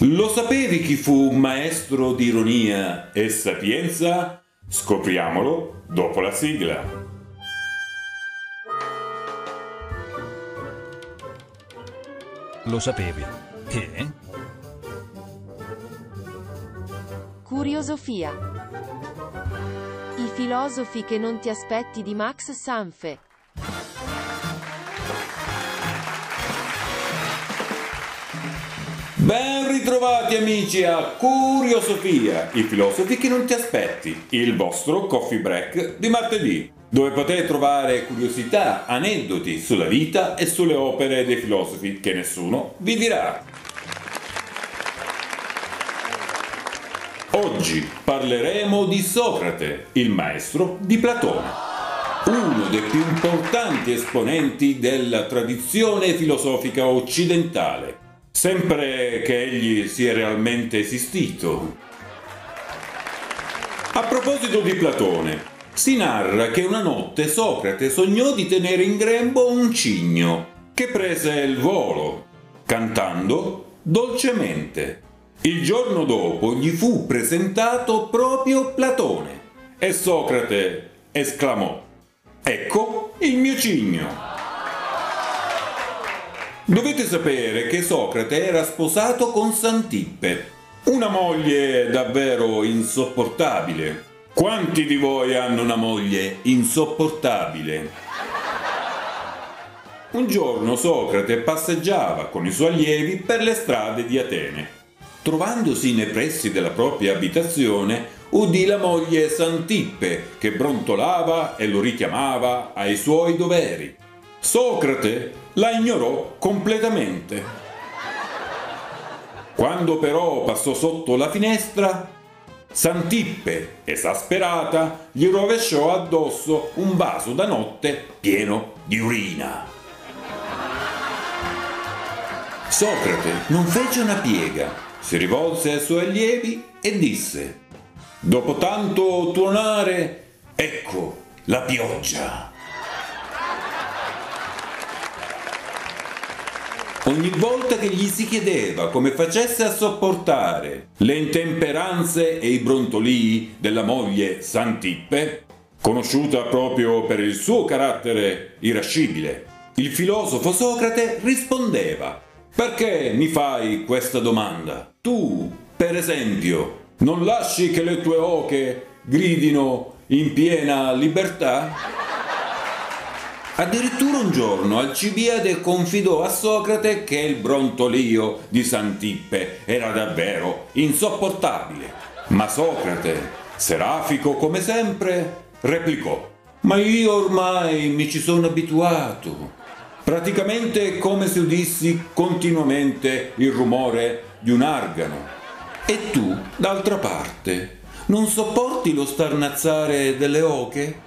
Lo sapevi chi fu un maestro di ironia e sapienza? Scopriamolo dopo la sigla. Lo sapevi? Che? Curiosofia. I filosofi che non ti aspetti di Max Sanfe. Ritrovati amici a Curiosofia, i filosofi che non ti aspetti, il vostro coffee break di martedì, dove potete trovare curiosità, aneddoti sulla vita e sulle opere dei filosofi che nessuno vi dirà. Oggi parleremo di Socrate, il maestro di Platone, uno dei più importanti esponenti della tradizione filosofica occidentale sempre che egli sia realmente esistito. A proposito di Platone, si narra che una notte Socrate sognò di tenere in grembo un cigno che prese il volo, cantando dolcemente. Il giorno dopo gli fu presentato proprio Platone e Socrate esclamò, Ecco il mio cigno. Dovete sapere che Socrate era sposato con Santippe, una moglie davvero insopportabile. Quanti di voi hanno una moglie insopportabile? Un giorno Socrate passeggiava con i suoi allievi per le strade di Atene. Trovandosi nei pressi della propria abitazione, udì la moglie Santippe che brontolava e lo richiamava ai suoi doveri. Socrate la ignorò completamente. Quando però passò sotto la finestra, Santippe, esasperata, gli rovesciò addosso un vaso da notte pieno di urina. Socrate non fece una piega, si rivolse ai suoi allievi e disse, dopo tanto tuonare, ecco la pioggia. Ogni volta che gli si chiedeva come facesse a sopportare le intemperanze e i brontolii della moglie Santippe, conosciuta proprio per il suo carattere irascibile, il filosofo Socrate rispondeva Perché mi fai questa domanda? Tu, per esempio, non lasci che le tue oche gridino in piena libertà? Addirittura un giorno Alcibiade confidò a Socrate che il brontolio di Santippe era davvero insopportabile. Ma Socrate, serafico come sempre, replicò: Ma io ormai mi ci sono abituato. Praticamente è come se udissi continuamente il rumore di un argano. E tu, d'altra parte, non sopporti lo starnazzare delle oche?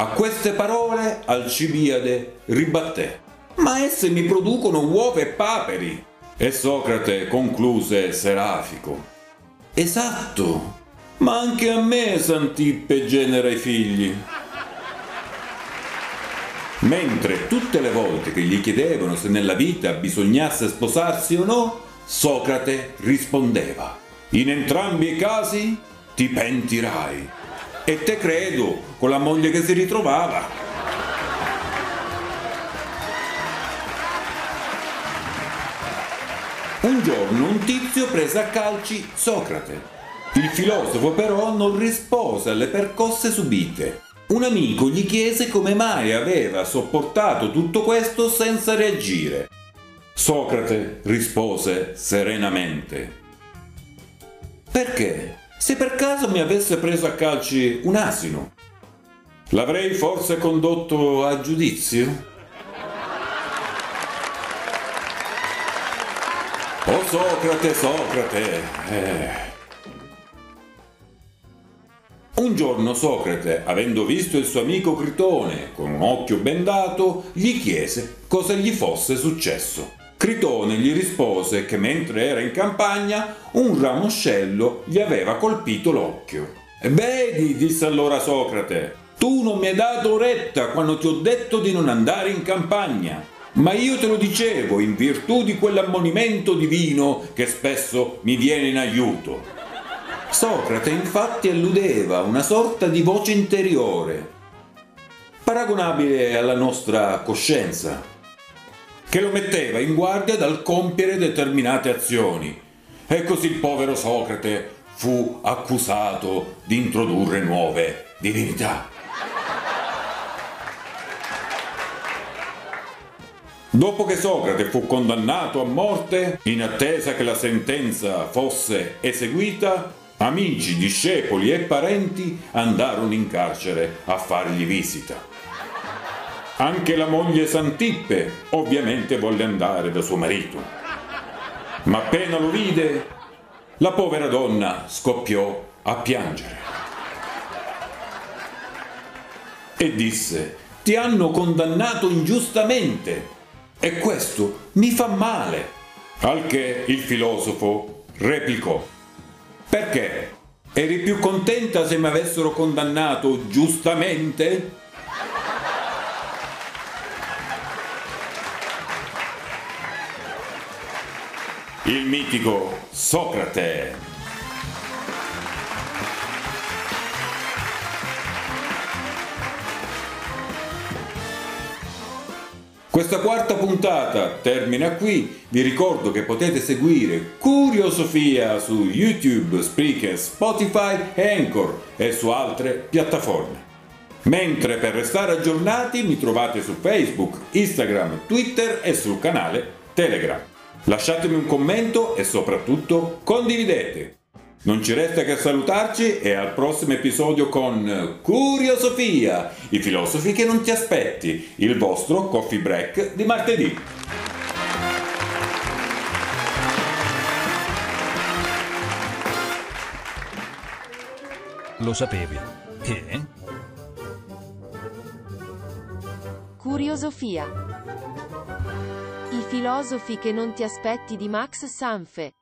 A queste parole Alcibiade ribatté. Ma esse mi producono uova e paperi. E Socrate concluse serafico. Esatto, ma anche a me Santippe genera i figli. Mentre tutte le volte che gli chiedevano se nella vita bisognasse sposarsi o no, Socrate rispondeva, in entrambi i casi ti pentirai. E te credo, con la moglie che si ritrovava. Un giorno un tizio prese a calci Socrate. Il filosofo però non rispose alle percosse subite. Un amico gli chiese come mai aveva sopportato tutto questo senza reagire. Socrate rispose serenamente. Perché? Se per caso mi avesse preso a calci un asino, l'avrei forse condotto a giudizio? Oh Socrate, Socrate! Eh. Un giorno Socrate, avendo visto il suo amico Critone con un occhio bendato, gli chiese cosa gli fosse successo. Critone gli rispose che mentre era in campagna un ramoscello gli aveva colpito l'occhio. Vedi, disse allora Socrate, tu non mi hai dato retta quando ti ho detto di non andare in campagna. Ma io te lo dicevo in virtù di quell'ammonimento divino che spesso mi viene in aiuto. Socrate infatti alludeva a una sorta di voce interiore, paragonabile alla nostra coscienza, che lo metteva in guardia dal compiere determinate azioni. E così il povero Socrate fu accusato di introdurre nuove divinità. Dopo che Socrate fu condannato a morte, in attesa che la sentenza fosse eseguita, amici, discepoli e parenti andarono in carcere a fargli visita. Anche la moglie Santippe ovviamente volle andare da suo marito. Ma appena lo vide, la povera donna scoppiò a piangere. E disse, ti hanno condannato ingiustamente e questo mi fa male. Al che il filosofo replicò, perché? Eri più contenta se mi avessero condannato giustamente? Il mitico Socrate. Questa quarta puntata termina qui, vi ricordo che potete seguire Curiosofia su YouTube, Spreaker, Spotify Anchor e su altre piattaforme. Mentre per restare aggiornati mi trovate su Facebook, Instagram, Twitter e sul canale Telegram. Lasciatemi un commento e soprattutto condividete. Non ci resta che salutarci e al prossimo episodio con Curiosofia, i filosofi che non ti aspetti, il vostro coffee break di martedì. Lo sapevi? Che? Curiosofia. Filosofi che non ti aspetti di Max Sanfe.